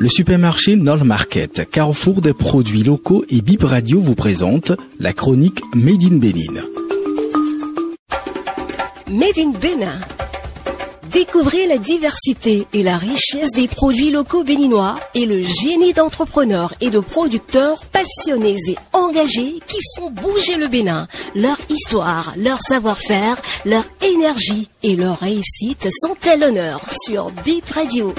Le supermarché Nord Market, carrefour des produits locaux et Bip Radio vous présente la chronique Made in Bénin. Made in Bénin. Découvrez la diversité et la richesse des produits locaux béninois et le génie d'entrepreneurs et de producteurs passionnés et engagés qui font bouger le Bénin. Leur histoire, leur savoir-faire, leur énergie et leur réussite sont à l'honneur sur Bip Radio.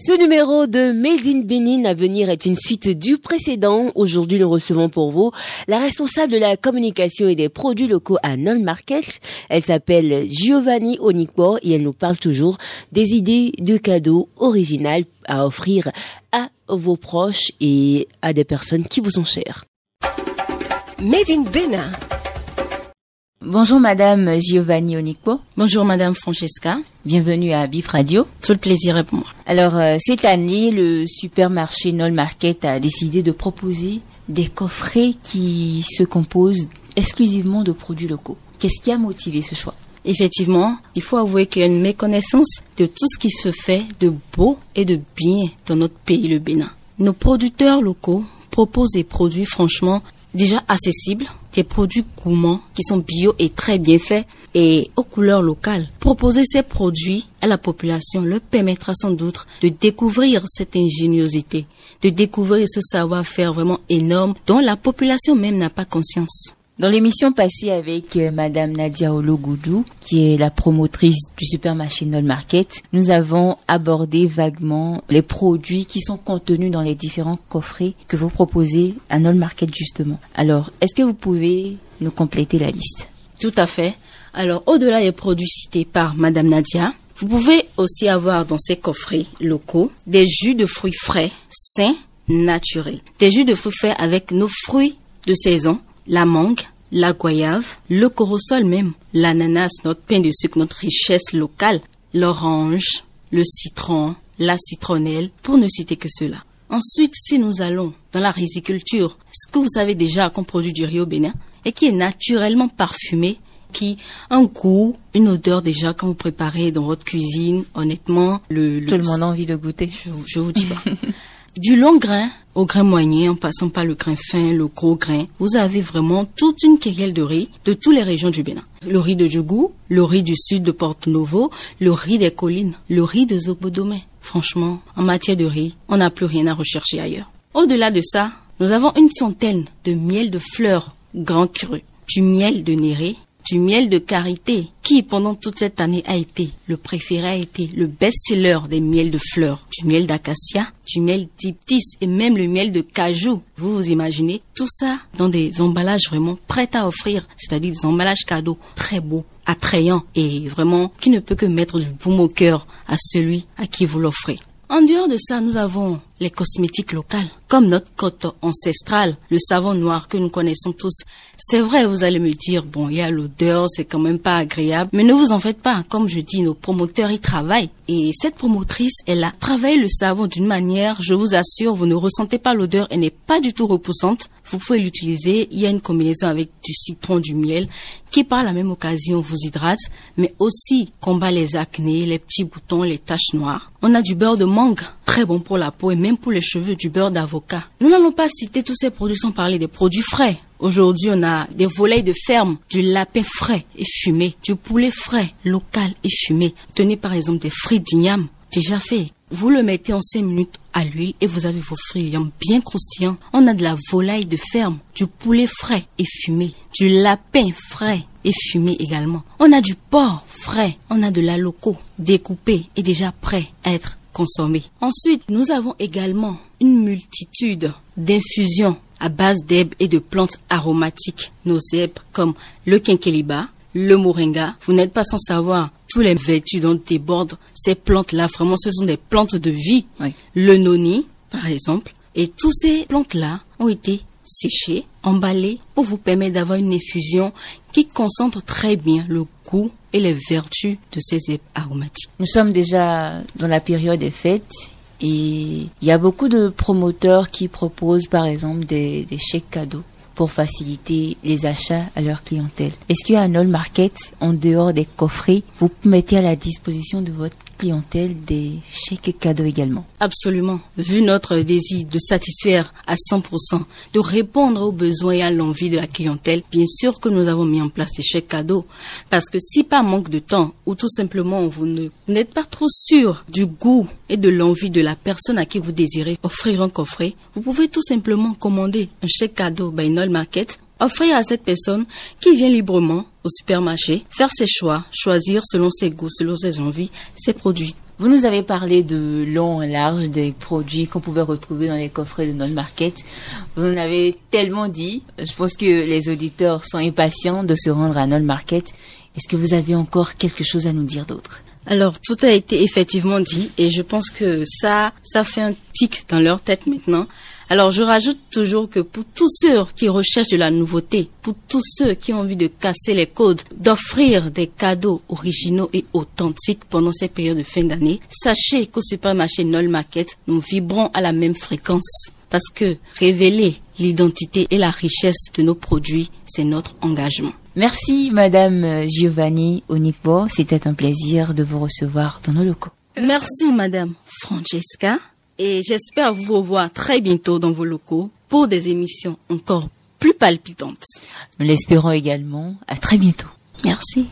Ce numéro de Made in Benin à venir est une suite du précédent. Aujourd'hui, nous recevons pour vous la responsable de la communication et des produits locaux à Non Market. Elle s'appelle Giovanni Onikbo et elle nous parle toujours des idées de cadeaux originales à offrir à vos proches et à des personnes qui vous sont chères. Made in Benin. Bonjour Madame Giovanni Onikbo. Bonjour Madame Francesca. Bienvenue à Bif Radio. Tout le plaisir est pour moi. Alors euh, cette année, le supermarché Nol Market a décidé de proposer des coffrets qui se composent exclusivement de produits locaux. Qu'est-ce qui a motivé ce choix? Effectivement, il faut avouer qu'il y a une méconnaissance de tout ce qui se fait de beau et de bien dans notre pays, le Bénin. Nos producteurs locaux proposent des produits franchement déjà accessibles, des produits gourmands qui sont bio et très bien faits et aux couleurs locales. Proposer ces produits à la population leur permettra sans doute de découvrir cette ingéniosité, de découvrir ce savoir-faire vraiment énorme dont la population même n'a pas conscience. Dans l'émission passée avec euh, Madame Nadia Ologoudou, qui est la promotrice du supermarché Nol Market, nous avons abordé vaguement les produits qui sont contenus dans les différents coffrets que vous proposez à Nol Market justement. Alors, est-ce que vous pouvez nous compléter la liste? Tout à fait. Alors, au-delà des produits cités par Madame Nadia, vous pouvez aussi avoir dans ces coffrets locaux des jus de fruits frais, sains, naturels. Des jus de fruits faits avec nos fruits de saison, la mangue, la goyave, le corosol même, l'ananas, notre pain de sucre, notre richesse locale, l'orange, le citron, la citronnelle, pour ne citer que cela. Ensuite, si nous allons dans la riziculture, ce que vous savez déjà qu'on produit du riz au Bénin et qui est naturellement parfumé, qui a un goût, une odeur déjà quand vous préparez dans votre cuisine, honnêtement, le... Tout le monde a envie de goûter. Je, je vous dis pas. du long grain au grain moyen, en passant par le grain fin, le gros grain, vous avez vraiment toute une querelle de riz de toutes les régions du Bénin. Le riz de Djougou, le riz du sud de Porto Novo, le riz des collines, le riz de Zobodomé. Franchement, en matière de riz, on n'a plus rien à rechercher ailleurs. Au-delà de ça, nous avons une centaine de miel de fleurs grand cru, du miel de Néré, du miel de karité, qui pendant toute cette année a été le préféré, a été le best-seller des miels de fleurs, du miel d'acacia, du miel diptis et même le miel de cajou. Vous vous imaginez tout ça dans des emballages vraiment prêts à offrir, c'est-à-dire des emballages cadeaux très beaux, attrayants et vraiment qui ne peut que mettre du baume au cœur à celui à qui vous l'offrez. En dehors de ça, nous avons les cosmétiques locales, comme notre côte ancestrale, le savon noir que nous connaissons tous. C'est vrai, vous allez me dire, bon, il y a l'odeur, c'est quand même pas agréable, mais ne vous en faites pas. Comme je dis, nos promoteurs y travaillent. Et cette promotrice, elle a travaillé le savon d'une manière, je vous assure, vous ne ressentez pas l'odeur, elle n'est pas du tout repoussante. Vous pouvez l'utiliser. Il y a une combinaison avec du citron, du miel, qui par la même occasion vous hydrate, mais aussi combat les acnés, les petits boutons, les taches noires. On a du beurre de mangue, très bon pour la peau et même pour les cheveux, du beurre d'avocat. Nous n'allons pas citer tous ces produits sans parler des produits frais. Aujourd'hui, on a des volailles de ferme, du lapin frais et fumé, du poulet frais, local et fumé. Tenez par exemple des frites d'igname, déjà fait. Vous le mettez en 5 minutes à l'huile et vous avez vos frites bien croustillants. On a de la volaille de ferme, du poulet frais et fumé, du lapin frais et fumé également. On a du porc frais, on a de la loco découpé et déjà prêt à être consommé. Ensuite, nous avons également une multitude d'infusions à base d'herbes et de plantes aromatiques. Nos herbes comme le quinqueliba, le moringa. Vous n'êtes pas sans savoir tous les vertus dont débordent ces plantes-là. Vraiment, ce sont des plantes de vie. Le noni, par exemple. Et tous ces plantes-là ont été séchées, emballées pour vous permettre d'avoir une infusion qui concentre très bien le goût et les vertus de ces herbes aromatiques. Nous sommes déjà dans la période des fêtes et il y a beaucoup de promoteurs qui proposent par exemple des, des chèques cadeaux pour faciliter les achats à leur clientèle. Est-ce qu'il y a un all market en dehors des coffrets? Vous mettez à la disposition de votre clientèle des chèques cadeaux également. Absolument. Vu notre désir de satisfaire à 100%, de répondre aux besoins et à l'envie de la clientèle, bien sûr que nous avons mis en place des chèques cadeaux. Parce que si par manque de temps ou tout simplement vous n'êtes pas trop sûr du goût et de l'envie de la personne à qui vous désirez offrir un coffret, vous pouvez tout simplement commander un chèque cadeau by Noel Market offrir à cette personne qui vient librement au supermarché, faire ses choix, choisir selon ses goûts, selon ses envies, ses produits. Vous nous avez parlé de long et large des produits qu'on pouvait retrouver dans les coffrets de notre market. Vous en avez tellement dit. Je pense que les auditeurs sont impatients de se rendre à notre market. Est-ce que vous avez encore quelque chose à nous dire d'autre? Alors, tout a été effectivement dit et je pense que ça, ça fait un tic dans leur tête maintenant. Alors je rajoute toujours que pour tous ceux qui recherchent de la nouveauté, pour tous ceux qui ont envie de casser les codes, d'offrir des cadeaux originaux et authentiques pendant ces périodes de fin d'année, sachez qu'au supermarché Nol Market, nous vibrons à la même fréquence. Parce que révéler l'identité et la richesse de nos produits, c'est notre engagement. Merci Madame Giovanni Onikbo, c'était un plaisir de vous recevoir dans nos locaux. Merci Madame Francesca et j'espère vous revoir très bientôt dans vos locaux pour des émissions encore plus palpitantes. Nous l'espérons également. À très bientôt. Merci.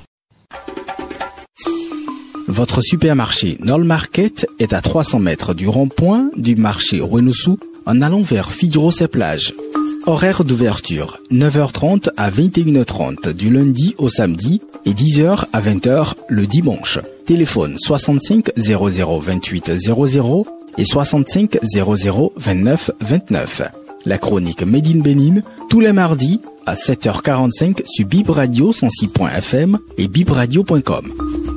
Votre supermarché Nol Market est à 300 mètres du rond-point du marché Renoussou en allant vers Figaro et plage. Horaire d'ouverture 9h30 à 21h30 du lundi au samedi et 10h à 20h le dimanche. Téléphone 65 00 28 00 et 65 00 29 29. La chronique Made in Bénin tous les mardis à 7h45 sur Bib Radio 106.fm et bibradio.com.